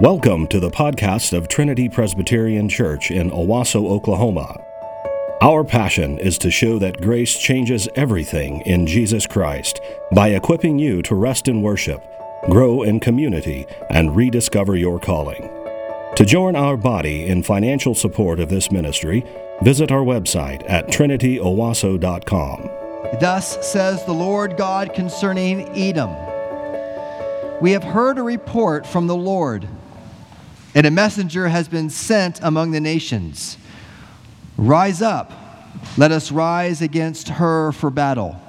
Welcome to the podcast of Trinity Presbyterian Church in Owasso, Oklahoma. Our passion is to show that grace changes everything in Jesus Christ by equipping you to rest in worship, grow in community, and rediscover your calling. To join our body in financial support of this ministry, visit our website at trinityowasso.com. Thus says the Lord God concerning Edom We have heard a report from the Lord, and a messenger has been sent among the nations. Rise up, let us rise against her for battle.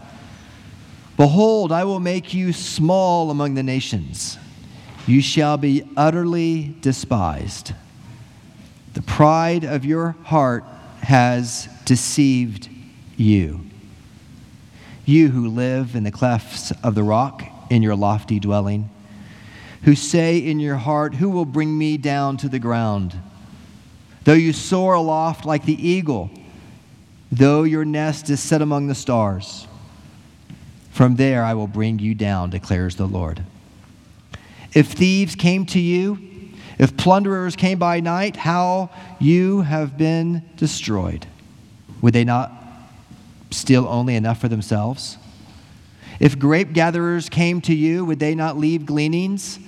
Behold, I will make you small among the nations. You shall be utterly despised. The pride of your heart has deceived you. You who live in the clefts of the rock in your lofty dwelling, who say in your heart, Who will bring me down to the ground? Though you soar aloft like the eagle, though your nest is set among the stars, from there I will bring you down, declares the Lord. If thieves came to you, if plunderers came by night, how you have been destroyed. Would they not steal only enough for themselves? If grape gatherers came to you, would they not leave gleanings?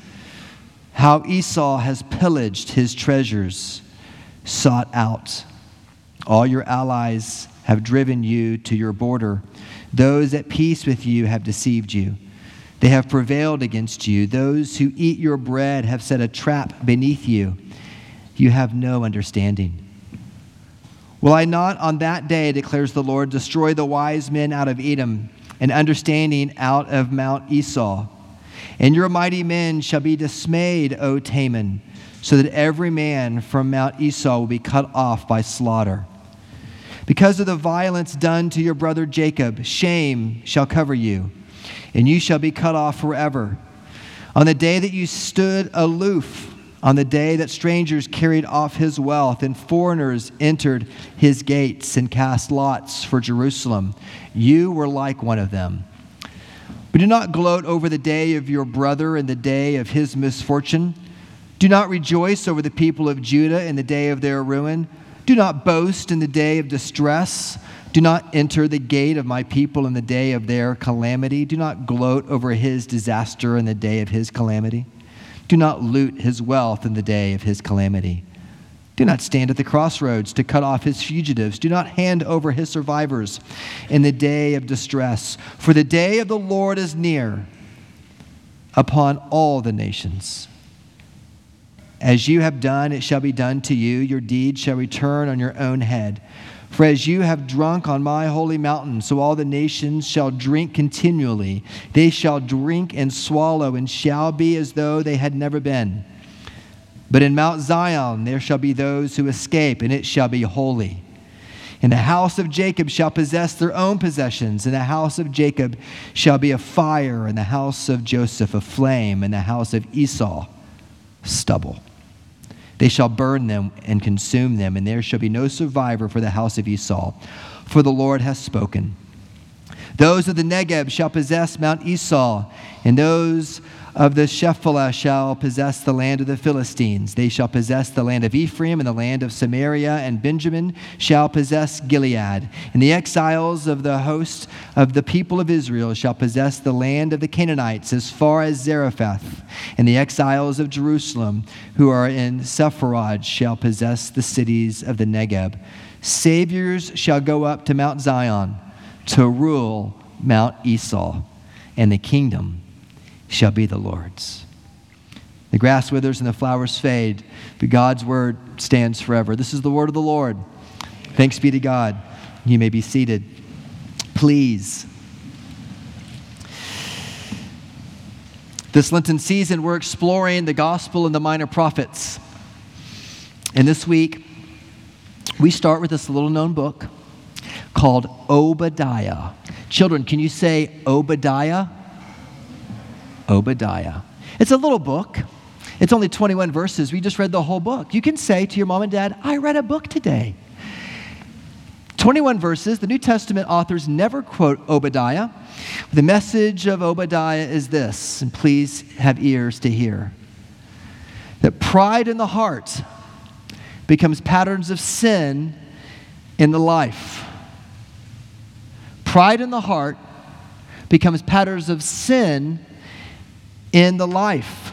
How Esau has pillaged his treasures, sought out. All your allies have driven you to your border. Those at peace with you have deceived you. They have prevailed against you. Those who eat your bread have set a trap beneath you. You have no understanding. Will I not on that day, declares the Lord, destroy the wise men out of Edom and understanding out of Mount Esau? And your mighty men shall be dismayed, O Teman, so that every man from Mount Esau will be cut off by slaughter. Because of the violence done to your brother Jacob, shame shall cover you, and you shall be cut off forever. On the day that you stood aloof, on the day that strangers carried off his wealth and foreigners entered his gates and cast lots for Jerusalem, you were like one of them. But do not gloat over the day of your brother and the day of his misfortune. Do not rejoice over the people of Judah in the day of their ruin. Do not boast in the day of distress. Do not enter the gate of my people in the day of their calamity. Do not gloat over his disaster in the day of his calamity. Do not loot his wealth in the day of his calamity. Do not stand at the crossroads to cut off his fugitives. Do not hand over his survivors in the day of distress. For the day of the Lord is near upon all the nations. As you have done, it shall be done to you. Your deeds shall return on your own head. For as you have drunk on my holy mountain, so all the nations shall drink continually. They shall drink and swallow, and shall be as though they had never been. But in Mount Zion there shall be those who escape, and it shall be holy. And the house of Jacob shall possess their own possessions, and the house of Jacob shall be a fire, and the house of Joseph a flame, and the house of Esau stubble. They shall burn them and consume them, and there shall be no survivor for the house of Esau, for the Lord has spoken. Those of the Negeb shall possess Mount Esau, and those of the Shephelah shall possess the land of the Philistines. They shall possess the land of Ephraim and the land of Samaria, and Benjamin shall possess Gilead. And the exiles of the host of the people of Israel shall possess the land of the Canaanites as far as Zarephath. And the exiles of Jerusalem who are in Sepharad shall possess the cities of the Negeb. Saviors shall go up to Mount Zion to rule Mount Esau, and the kingdom shall be the Lord's. The grass withers and the flowers fade, but God's word stands forever. This is the word of the Lord. Thanks be to God. You may be seated. Please. This Lenten season, we're exploring the gospel and the minor prophets. And this week, we start with this little known book called Obadiah. Children, can you say Obadiah? Obadiah. It's a little book. It's only 21 verses. We just read the whole book. You can say to your mom and dad, I read a book today. 21 verses. The New Testament authors never quote Obadiah. The message of Obadiah is this, and please have ears to hear that Pride in the heart becomes patterns of sin in the life. Pride in the heart becomes patterns of sin in the life.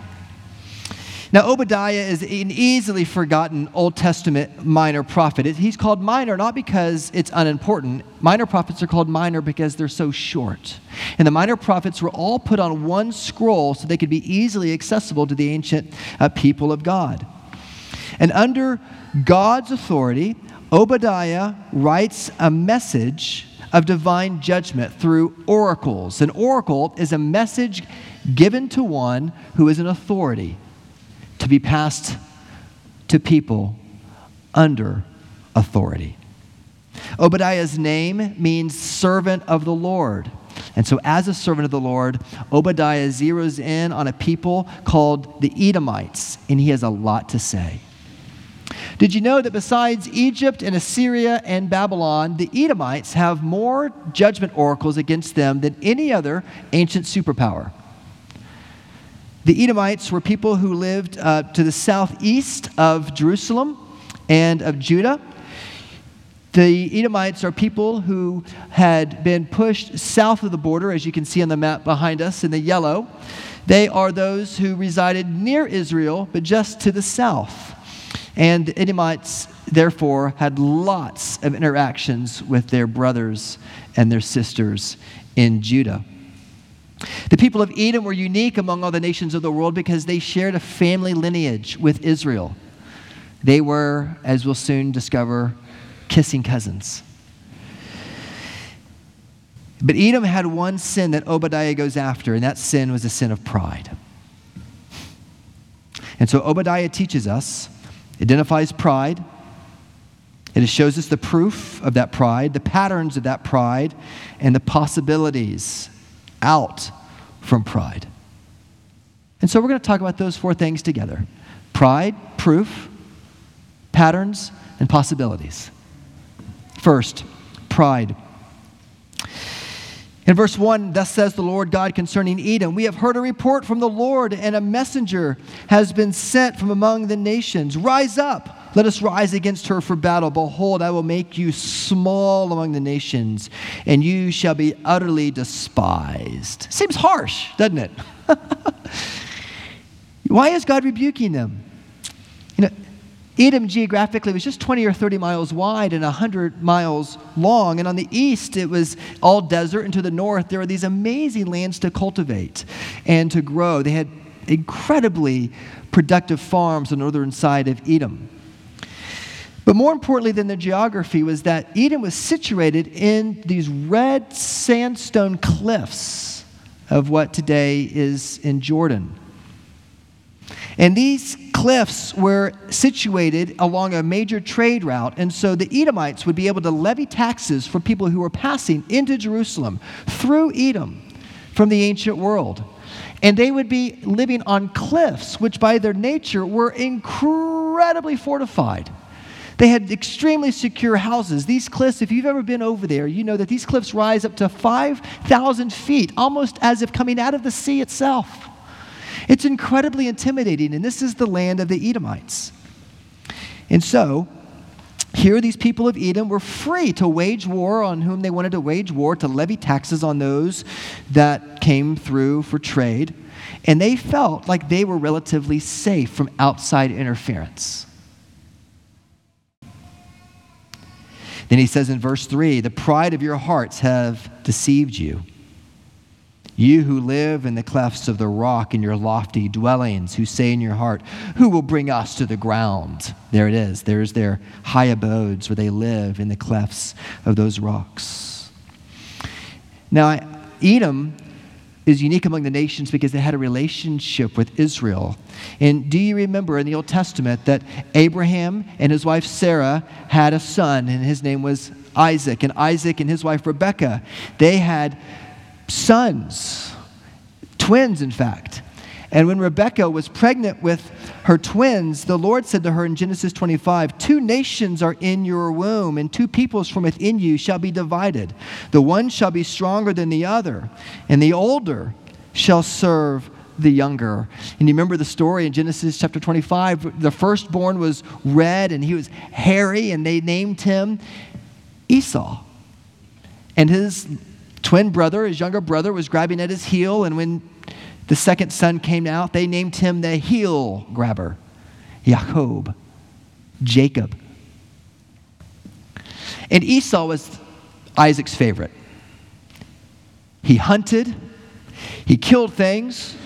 Now, Obadiah is an easily forgotten Old Testament minor prophet. He's called minor not because it's unimportant. Minor prophets are called minor because they're so short. And the minor prophets were all put on one scroll so they could be easily accessible to the ancient uh, people of God. And under God's authority, Obadiah writes a message of divine judgment through oracles. An oracle is a message given to one who is an authority to be passed to people under authority. Obadiah's name means servant of the Lord. And so, as a servant of the Lord, Obadiah zeroes in on a people called the Edomites, and he has a lot to say. Did you know that besides Egypt and Assyria and Babylon, the Edomites have more judgment oracles against them than any other ancient superpower? The Edomites were people who lived uh, to the southeast of Jerusalem and of Judah. The Edomites are people who had been pushed south of the border, as you can see on the map behind us in the yellow. They are those who resided near Israel, but just to the south. And the Edomites, therefore, had lots of interactions with their brothers and their sisters in Judah. The people of Edom were unique among all the nations of the world because they shared a family lineage with Israel. They were, as we'll soon discover, kissing cousins. But Edom had one sin that Obadiah goes after, and that sin was a sin of pride. And so Obadiah teaches us, identifies pride, and it shows us the proof of that pride, the patterns of that pride, and the possibilities out from pride. And so we're going to talk about those four things together pride, proof, patterns, and possibilities. First, pride. In verse 1, thus says the Lord God concerning Edom We have heard a report from the Lord, and a messenger has been sent from among the nations. Rise up let us rise against her for battle. Behold, I will make you small among the nations, and you shall be utterly despised. Seems harsh, doesn't it? Why is God rebuking them? You know, Edom geographically was just 20 or 30 miles wide and 100 miles long. And on the east, it was all desert. And to the north, there were these amazing lands to cultivate and to grow. They had incredibly productive farms on the northern side of Edom. But more importantly than the geography was that Edom was situated in these red sandstone cliffs of what today is in Jordan. And these cliffs were situated along a major trade route, and so the Edomites would be able to levy taxes for people who were passing into Jerusalem through Edom from the ancient world. And they would be living on cliffs, which by their nature were incredibly fortified. They had extremely secure houses. These cliffs, if you've ever been over there, you know that these cliffs rise up to 5,000 feet, almost as if coming out of the sea itself. It's incredibly intimidating, and this is the land of the Edomites. And so, here, these people of Edom were free to wage war on whom they wanted to wage war, to levy taxes on those that came through for trade. And they felt like they were relatively safe from outside interference. Then he says in verse 3 the pride of your hearts have deceived you. You who live in the clefts of the rock in your lofty dwellings, who say in your heart, Who will bring us to the ground? There it is. There's their high abodes where they live in the clefts of those rocks. Now, Edom is unique among the nations because they had a relationship with Israel. And do you remember in the Old Testament that Abraham and his wife Sarah had a son, and his name was Isaac? And Isaac and his wife Rebekah, they had sons, twins, in fact. And when Rebekah was pregnant with her twins, the Lord said to her in Genesis 25, Two nations are in your womb, and two peoples from within you shall be divided. The one shall be stronger than the other, and the older shall serve the younger. And you remember the story in Genesis chapter 25? The firstborn was red and he was hairy, and they named him Esau. And his twin brother, his younger brother, was grabbing at his heel. And when the second son came out, they named him the heel grabber, Jacob, Jacob. And Esau was Isaac's favorite. He hunted, he killed things,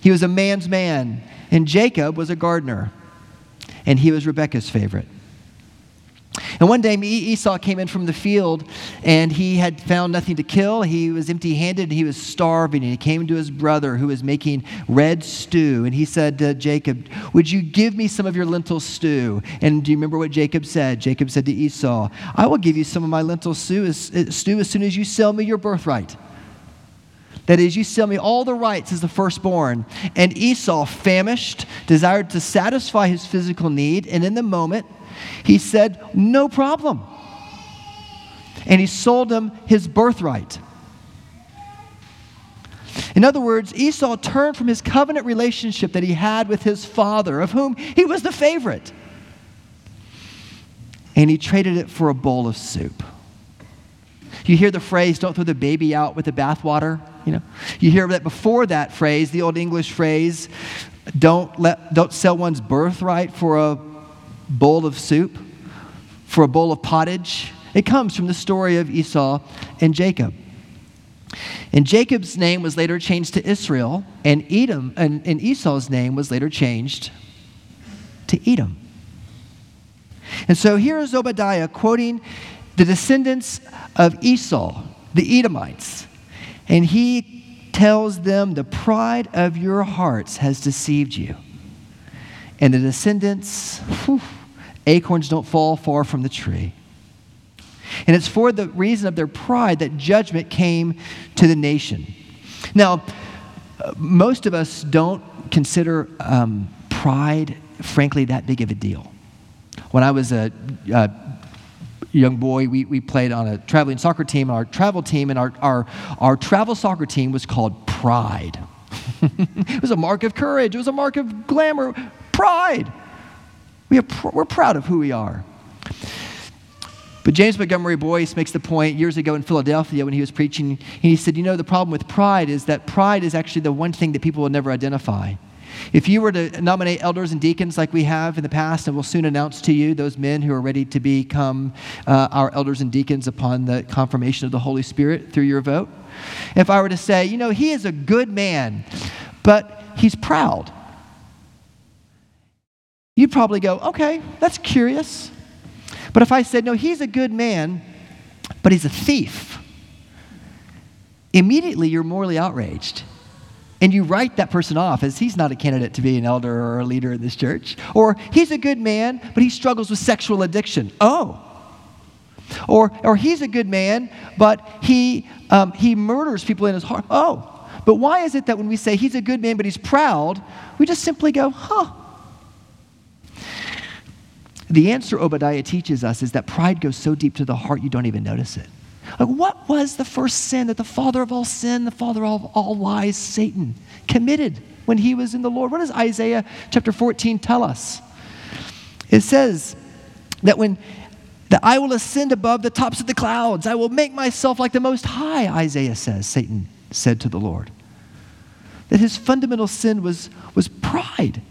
he was a man's man. And Jacob was a gardener, and he was Rebekah's favorite. And one day Esau came in from the field and he had found nothing to kill. He was empty handed and he was starving. And he came to his brother who was making red stew. And he said to Jacob, Would you give me some of your lentil stew? And do you remember what Jacob said? Jacob said to Esau, I will give you some of my lentil stew as, eh, stew as soon as you sell me your birthright. That is, you sell me all the rights as the firstborn. And Esau, famished, desired to satisfy his physical need. And in the moment, he said, No problem. And he sold him his birthright. In other words, Esau turned from his covenant relationship that he had with his father, of whom he was the favorite, and he traded it for a bowl of soup. You hear the phrase, don't throw the baby out with the bathwater. You know, you hear that before that phrase, the old English phrase, don't, let, don't sell one's birthright for a bowl of soup, for a bowl of pottage. It comes from the story of Esau and Jacob. And Jacob's name was later changed to Israel, and Edom and, and Esau's name was later changed to Edom. And so here is Obadiah quoting the descendants of Esau, the Edomites, and he tells them, The pride of your hearts has deceived you. And the descendants, whew, Acorns don't fall far from the tree. And it's for the reason of their pride that judgment came to the nation. Now, most of us don't consider um, pride, frankly, that big of a deal. When I was a, a young boy, we, we played on a traveling soccer team, our travel team, and our, our, our travel soccer team was called Pride. it was a mark of courage, it was a mark of glamour. Pride. We are pr- we're proud of who we are. But James Montgomery Boice makes the point years ago in Philadelphia when he was preaching, he said, You know, the problem with pride is that pride is actually the one thing that people will never identify. If you were to nominate elders and deacons like we have in the past, and we'll soon announce to you those men who are ready to become uh, our elders and deacons upon the confirmation of the Holy Spirit through your vote, if I were to say, you know, he is a good man, but he's proud you'd probably go, okay, that's curious. But if I said, no, he's a good man, but he's a thief, immediately you're morally outraged. And you write that person off as he's not a candidate to be an elder or a leader in this church. Or he's a good man, but he struggles with sexual addiction. Oh. Or, or he's a good man, but he, um, he murders people in his heart. Oh. But why is it that when we say he's a good man, but he's proud, we just simply go, huh, the answer Obadiah teaches us is that pride goes so deep to the heart you don't even notice it. Like, what was the first sin that the father of all sin, the father of all lies, Satan, committed when he was in the Lord? What does Isaiah chapter 14 tell us? It says that when that I will ascend above the tops of the clouds, I will make myself like the Most High, Isaiah says, Satan said to the Lord. That his fundamental sin was, was pride.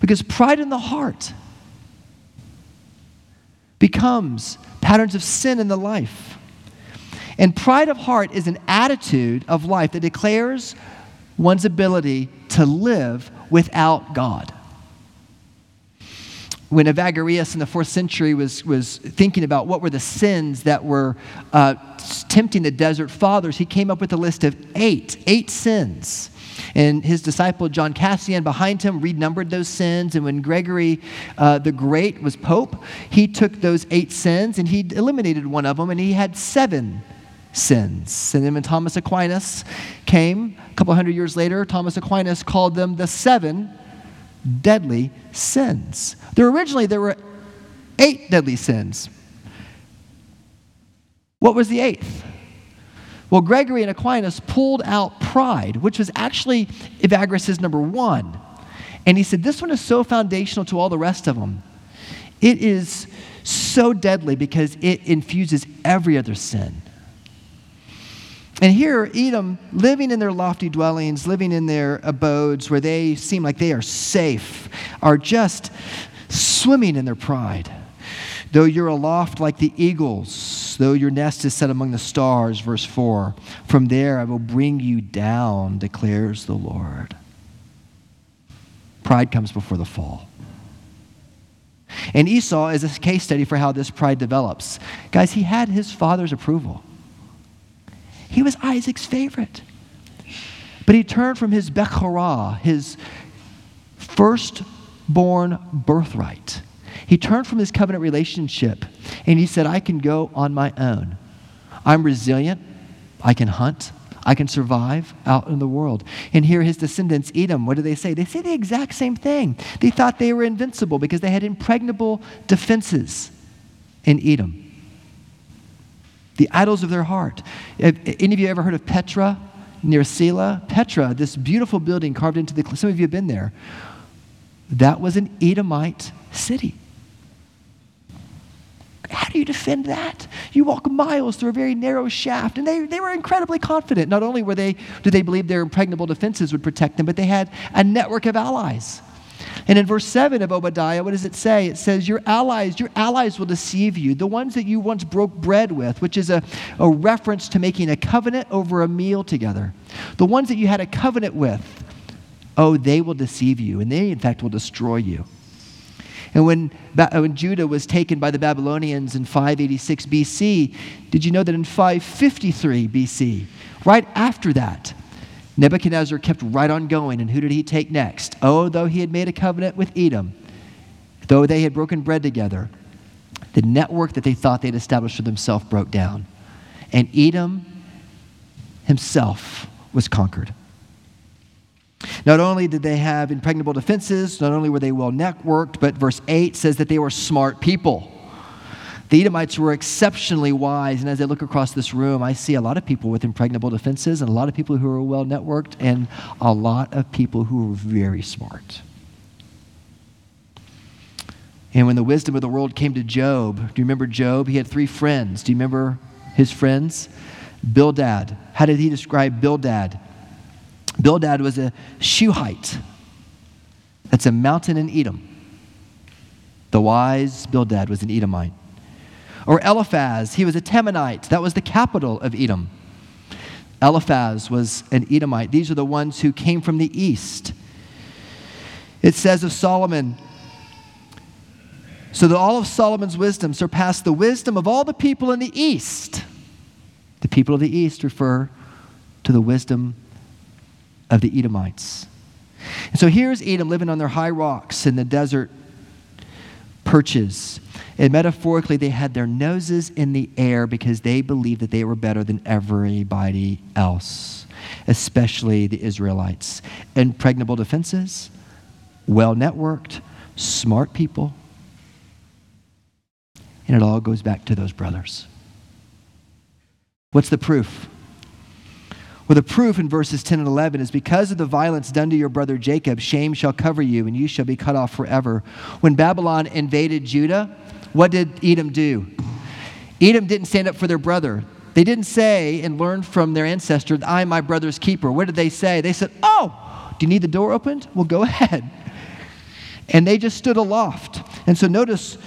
Because pride in the heart becomes patterns of sin in the life. And pride of heart is an attitude of life that declares one's ability to live without God. When Evagrius in the fourth century was, was thinking about what were the sins that were uh, tempting the desert fathers, he came up with a list of eight, eight sins and his disciple John Cassian behind him renumbered those sins. And when Gregory uh, the Great was pope, he took those eight sins and he eliminated one of them, and he had seven sins. And then when Thomas Aquinas came a couple hundred years later, Thomas Aquinas called them the seven deadly sins. There originally there were eight deadly sins. What was the eighth? Well, Gregory and Aquinas pulled out pride, which was actually Evagrius' number one. And he said, This one is so foundational to all the rest of them. It is so deadly because it infuses every other sin. And here, Edom, living in their lofty dwellings, living in their abodes where they seem like they are safe, are just swimming in their pride. Though you're aloft like the eagles, though your nest is set among the stars, verse 4, from there I will bring you down, declares the Lord. Pride comes before the fall. And Esau is a case study for how this pride develops. Guys, he had his father's approval. He was Isaac's favorite. But he turned from his Bechorah, his firstborn birthright. He turned from his covenant relationship and he said, I can go on my own. I'm resilient. I can hunt. I can survive out in the world. And here, his descendants, Edom, what do they say? They say the exact same thing. They thought they were invincible because they had impregnable defenses in Edom. The idols of their heart. Have any of you ever heard of Petra near Selah? Petra, this beautiful building carved into the, some of you have been there. That was an Edomite city. How do you defend that? You walk miles through a very narrow shaft. And they, they were incredibly confident. Not only were they, did they believe their impregnable defenses would protect them, but they had a network of allies. And in verse 7 of Obadiah, what does it say? It says, Your allies, your allies will deceive you, the ones that you once broke bread with, which is a, a reference to making a covenant over a meal together. The ones that you had a covenant with, oh, they will deceive you, and they, in fact, will destroy you. And when, uh, when Judah was taken by the Babylonians in 586 BC, did you know that in 553 BC, right after that, Nebuchadnezzar kept right on going. And who did he take next? Oh, though he had made a covenant with Edom, though they had broken bread together, the network that they thought they'd established for themselves broke down. And Edom himself was conquered. Not only did they have impregnable defenses, not only were they well networked, but verse 8 says that they were smart people. The Edomites were exceptionally wise, and as I look across this room, I see a lot of people with impregnable defenses, and a lot of people who are well networked, and a lot of people who are very smart. And when the wisdom of the world came to Job, do you remember Job? He had three friends. Do you remember his friends? Bildad. How did he describe Bildad? Bildad was a Shuhite. That's a mountain in Edom. The wise Bildad was an Edomite. Or Eliphaz, he was a Temanite. That was the capital of Edom. Eliphaz was an Edomite. These are the ones who came from the east. It says of Solomon, so that all of Solomon's wisdom surpassed the wisdom of all the people in the east. The people of the east refer to the wisdom of the Edomites. And so here's Edom living on their high rocks in the desert perches. And metaphorically, they had their noses in the air because they believed that they were better than everybody else, especially the Israelites. Impregnable defenses, well networked, smart people. And it all goes back to those brothers. What's the proof? Well, the proof in verses 10 and 11 is because of the violence done to your brother Jacob, shame shall cover you, and you shall be cut off forever. When Babylon invaded Judah, what did Edom do? Edom didn't stand up for their brother. They didn't say and learn from their ancestor, I am my brother's keeper. What did they say? They said, Oh, do you need the door opened? Well, go ahead. And they just stood aloft. And so notice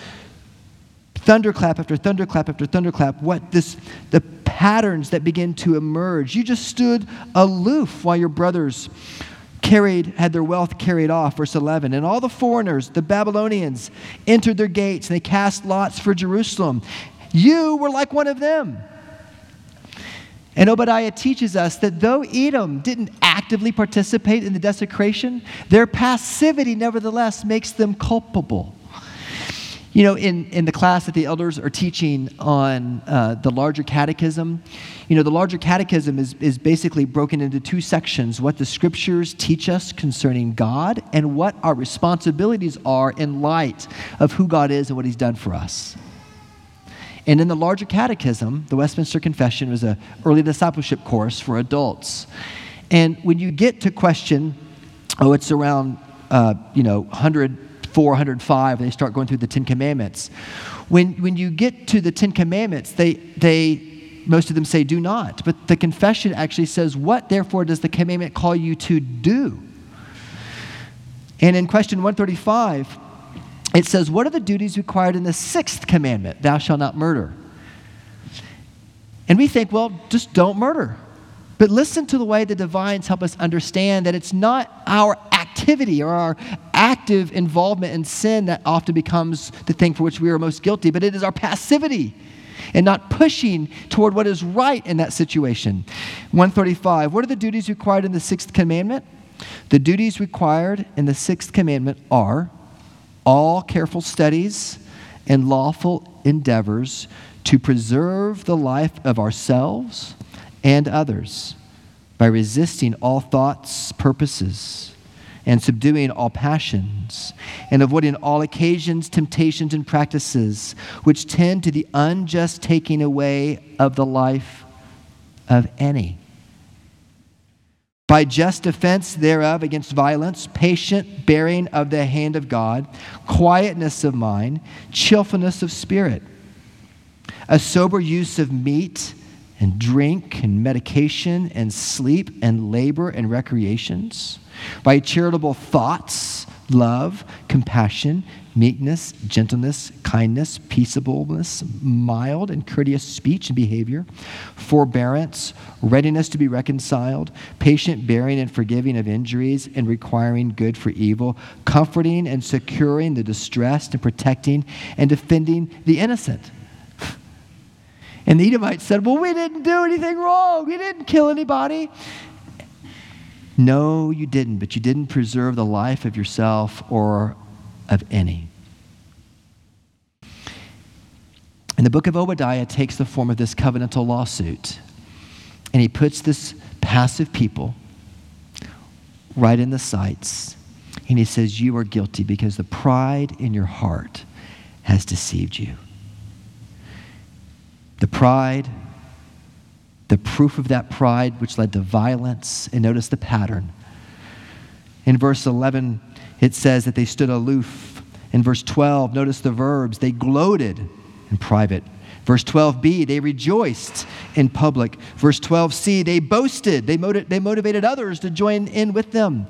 thunderclap after thunderclap after thunderclap, what this, the patterns that begin to emerge. You just stood aloof while your brothers carried, had their wealth carried off, verse 11. And all the foreigners, the Babylonians, entered their gates and they cast lots for Jerusalem. You were like one of them. And Obadiah teaches us that though Edom didn't actively participate in the desecration, their passivity nevertheless makes them culpable. You know, in, in the class that the elders are teaching on uh, the larger catechism, you know, the larger catechism is, is basically broken into two sections what the scriptures teach us concerning God and what our responsibilities are in light of who God is and what He's done for us. And in the larger catechism, the Westminster Confession was an early discipleship course for adults. And when you get to question, oh, it's around, uh, you know, 104, 105, they start going through the Ten Commandments. When, when you get to the Ten Commandments, they, they, most of them say do not. But the confession actually says, what therefore does the commandment call you to do? And in question 135, it says, What are the duties required in the sixth commandment? Thou shalt not murder. And we think, well, just don't murder. But listen to the way the divines help us understand that it's not our activity or our active involvement in sin that often becomes the thing for which we are most guilty, but it is our passivity and not pushing toward what is right in that situation. 135. What are the duties required in the sixth commandment? The duties required in the sixth commandment are all careful studies and lawful endeavors to preserve the life of ourselves and others by resisting all thoughts, purposes, and subduing all passions, and avoiding all occasions, temptations, and practices which tend to the unjust taking away of the life of any. By just defense thereof against violence, patient bearing of the hand of God, quietness of mind, cheerfulness of spirit, a sober use of meat and drink and medication and sleep and labor and recreations, by charitable thoughts, love, compassion, meekness, gentleness, kindness, peaceableness, mild and courteous speech and behavior, forbearance, readiness to be reconciled, patient bearing and forgiving of injuries and requiring good for evil, comforting and securing the distressed and protecting and defending the innocent. And the Edomites said, Well, we didn't do anything wrong. We didn't kill anybody. No, you didn't, but you didn't preserve the life of yourself or of any. And the book of Obadiah takes the form of this covenantal lawsuit. And he puts this passive people right in the sights. And he says, You are guilty because the pride in your heart has deceived you. The pride, the proof of that pride which led to violence. And notice the pattern. In verse 11, it says that they stood aloof. In verse 12, notice the verbs. They gloated in private. Verse 12b, they rejoiced in public. Verse 12c, they boasted. They, motiv- they motivated others to join in with them.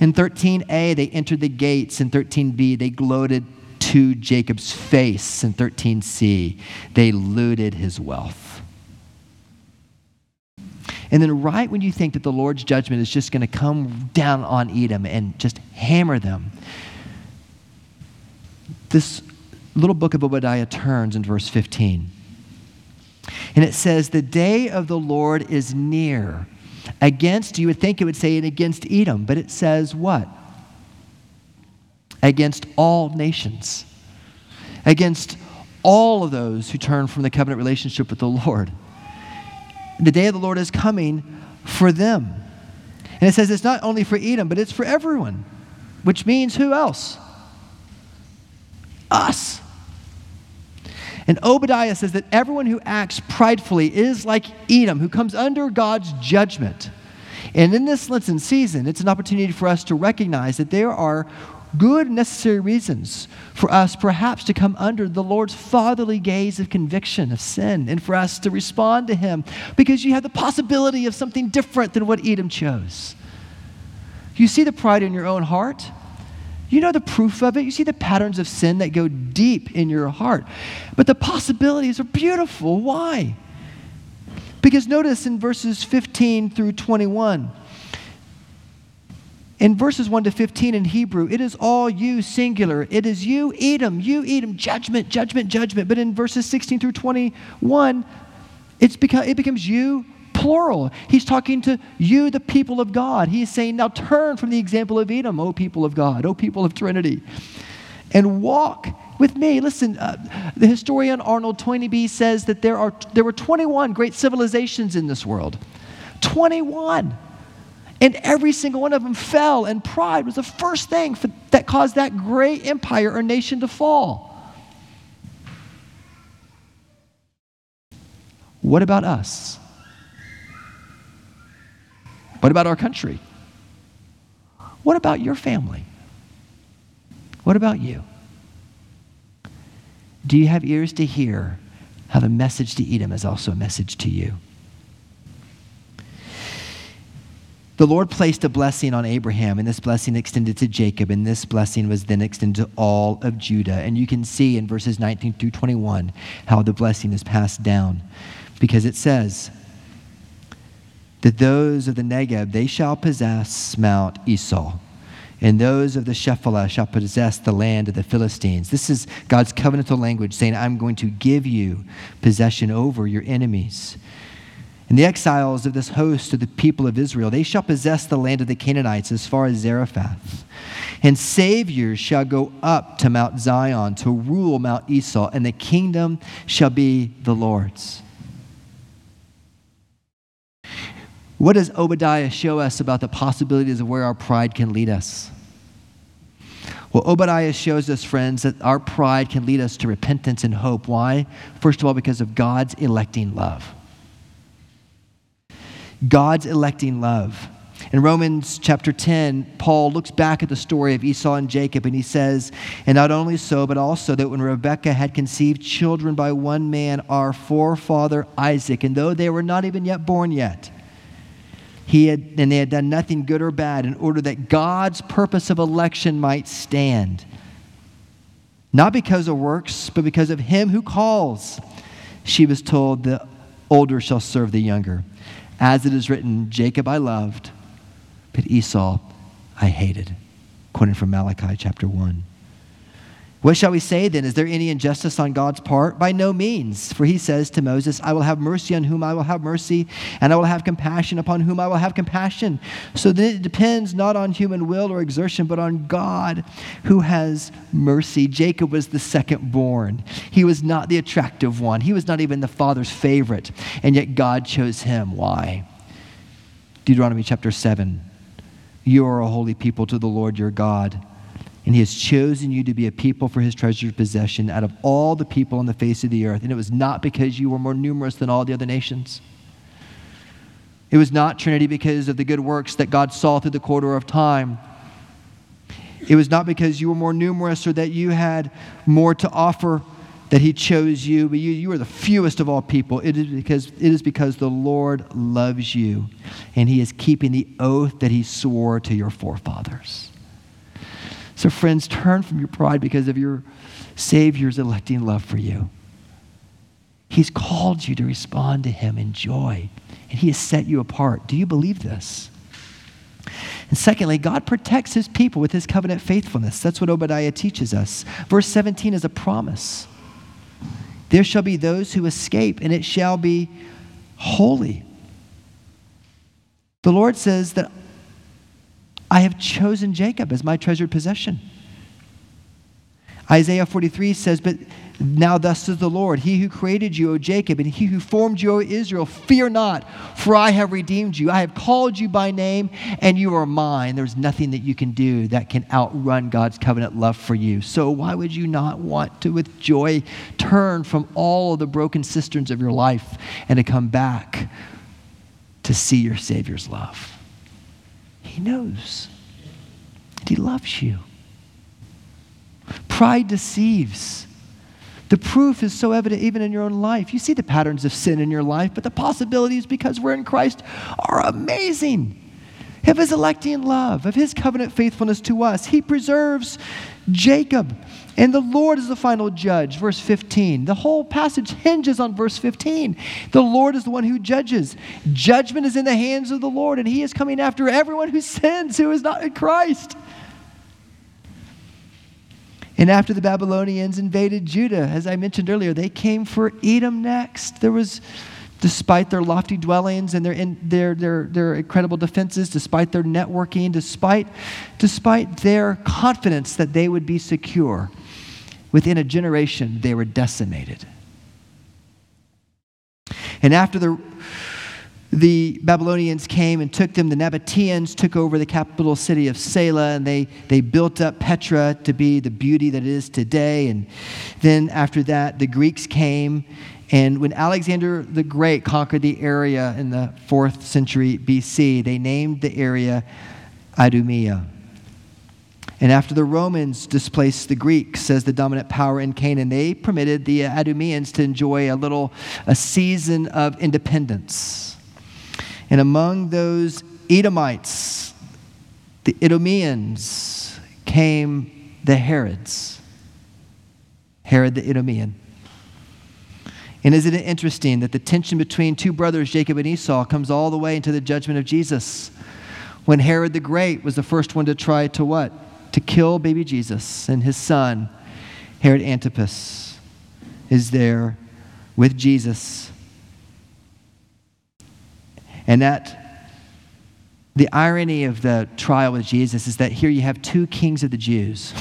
In 13a, they entered the gates. In 13b, they gloated to Jacob's face. In 13c, they looted his wealth. And then, right when you think that the Lord's judgment is just going to come down on Edom and just hammer them, this little book of Obadiah turns in verse 15. And it says, The day of the Lord is near. Against, you would think it would say it against Edom, but it says what? Against all nations. Against all of those who turn from the covenant relationship with the Lord. The day of the Lord is coming for them. And it says it's not only for Edom, but it's for everyone, which means who else? Us. And Obadiah says that everyone who acts pridefully is like Edom, who comes under God's judgment. And in this Lenten season, it's an opportunity for us to recognize that there are good, necessary reasons for us perhaps to come under the Lord's fatherly gaze of conviction of sin and for us to respond to Him because you have the possibility of something different than what Edom chose. You see the pride in your own heart. You know the proof of it. You see the patterns of sin that go deep in your heart. But the possibilities are beautiful. Why? Because notice in verses 15 through 21, in verses 1 to 15 in Hebrew, it is all you, singular. It is you, Edom, you, Edom, judgment, judgment, judgment. But in verses 16 through 21, it's become, it becomes you, plural. He's talking to you, the people of God. He's saying, now turn from the example of Edom, O people of God, O people of Trinity, and walk with me. Listen, uh, the historian Arnold Toynbee says that there, are, there were 21 great civilizations in this world. 21. And every single one of them fell, and pride was the first thing for, that caused that great empire or nation to fall. What about us? What about our country? What about your family? What about you? Do you have ears to hear how the message to Edom is also a message to you? The Lord placed a blessing on Abraham, and this blessing extended to Jacob, and this blessing was then extended to all of Judah. And you can see in verses 19 through 21 how the blessing is passed down, because it says that those of the Negeb, they shall possess Mount Esau, and those of the Shephelah shall possess the land of the Philistines. This is God's covenantal language saying, I'm going to give you possession over your enemies. And the exiles of this host of the people of Israel, they shall possess the land of the Canaanites as far as Zarephath. And saviors shall go up to Mount Zion to rule Mount Esau, and the kingdom shall be the Lord's. What does Obadiah show us about the possibilities of where our pride can lead us? Well, Obadiah shows us, friends, that our pride can lead us to repentance and hope. Why? First of all, because of God's electing love. God's electing love. In Romans chapter 10, Paul looks back at the story of Esau and Jacob and he says, And not only so, but also that when Rebekah had conceived children by one man, our forefather Isaac, and though they were not even yet born yet, he had, and they had done nothing good or bad in order that God's purpose of election might stand. Not because of works, but because of him who calls. She was told, The older shall serve the younger. As it is written, Jacob I loved, but Esau I hated. Quoting from Malachi chapter 1. What shall we say then? Is there any injustice on God's part? By no means. For he says to Moses, I will have mercy on whom I will have mercy, and I will have compassion upon whom I will have compassion. So then it depends not on human will or exertion, but on God who has mercy. Jacob was the second born. He was not the attractive one, he was not even the father's favorite, and yet God chose him. Why? Deuteronomy chapter 7. You are a holy people to the Lord your God and he has chosen you to be a people for his treasured possession out of all the people on the face of the earth. And it was not because you were more numerous than all the other nations. It was not Trinity because of the good works that God saw through the corridor of time. It was not because you were more numerous or that you had more to offer that he chose you, but you, you are the fewest of all people. It is, because, it is because the Lord loves you and he is keeping the oath that he swore to your forefathers. So, friends, turn from your pride because of your Savior's electing love for you. He's called you to respond to Him in joy, and He has set you apart. Do you believe this? And secondly, God protects His people with His covenant faithfulness. That's what Obadiah teaches us. Verse 17 is a promise there shall be those who escape, and it shall be holy. The Lord says that I have chosen Jacob as my treasured possession. Isaiah 43 says, But now thus says the Lord, He who created you, O Jacob, and He who formed you, O Israel, fear not, for I have redeemed you. I have called you by name, and you are mine. There's nothing that you can do that can outrun God's covenant love for you. So why would you not want to, with joy, turn from all of the broken cisterns of your life and to come back to see your Savior's love? He knows. And He loves you. Pride deceives. The proof is so evident even in your own life. You see the patterns of sin in your life, but the possibilities because we're in Christ are amazing. Of his electing love, of his covenant faithfulness to us, he preserves Jacob. And the Lord is the final judge. Verse 15. The whole passage hinges on verse 15. The Lord is the one who judges. Judgment is in the hands of the Lord, and he is coming after everyone who sins, who is not in Christ. And after the Babylonians invaded Judah, as I mentioned earlier, they came for Edom next. There was despite their lofty dwellings and their, in, their, their, their incredible defenses, despite their networking, despite, despite their confidence that they would be secure, within a generation, they were decimated. And after the, the Babylonians came and took them, the Nabateans took over the capital city of Selah, and they, they built up Petra to be the beauty that it is today. And then after that, the Greeks came And when Alexander the Great conquered the area in the fourth century BC, they named the area Idumea. And after the Romans displaced the Greeks as the dominant power in Canaan, they permitted the Idumeans to enjoy a little a season of independence. And among those Edomites, the Idumeans, came the Herods. Herod the Idumean. And isn't it interesting that the tension between two brothers, Jacob and Esau, comes all the way into the judgment of Jesus? When Herod the Great was the first one to try to what? to kill baby Jesus, and his son, Herod Antipas, is there with Jesus. And that the irony of the trial with Jesus is that here you have two kings of the Jews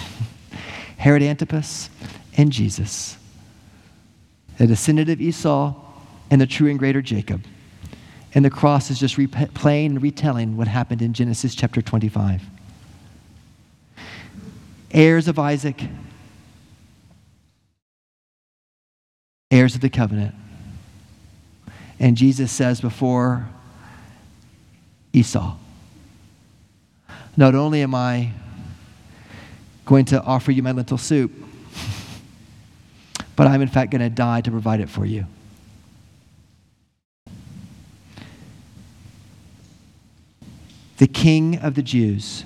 Herod Antipas and Jesus, a descendant of Esau and the true and greater Jacob. And the cross is just replaying and retelling what happened in Genesis chapter 25 heirs of Isaac, heirs of the covenant. And Jesus says before Esau, Not only am I going to offer you my lentil soup, but I'm in fact going to die to provide it for you. The king of the Jews,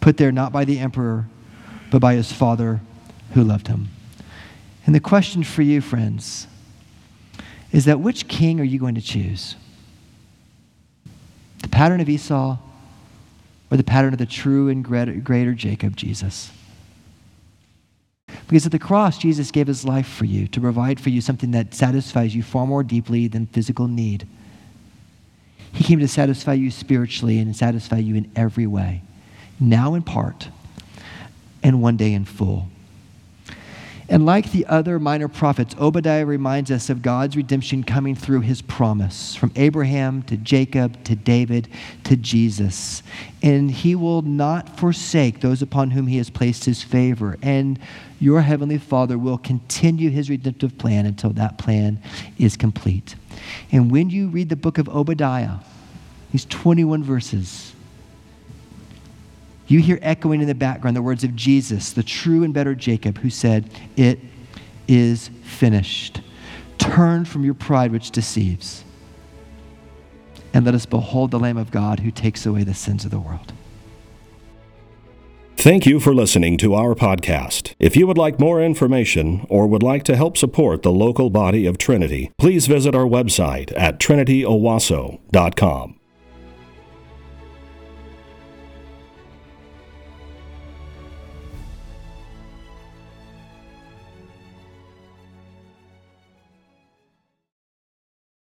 put there not by the emperor, but by his Father who loved him. And the question for you, friends, is that which king are you going to choose? The pattern of Esau or the pattern of the true and greater Jacob, Jesus? Because at the cross, Jesus gave his life for you to provide for you something that satisfies you far more deeply than physical need. He came to satisfy you spiritually and satisfy you in every way, now in part and one day in full. And like the other minor prophets, Obadiah reminds us of God's redemption coming through his promise from Abraham to Jacob to David to Jesus. And he will not forsake those upon whom he has placed his favor. And your heavenly Father will continue his redemptive plan until that plan is complete. And when you read the book of Obadiah, these 21 verses, you hear echoing in the background the words of Jesus, the true and better Jacob, who said, It is finished. Turn from your pride which deceives, and let us behold the Lamb of God who takes away the sins of the world. Thank you for listening to our podcast. If you would like more information or would like to help support the local body of Trinity, please visit our website at trinityowasso.com.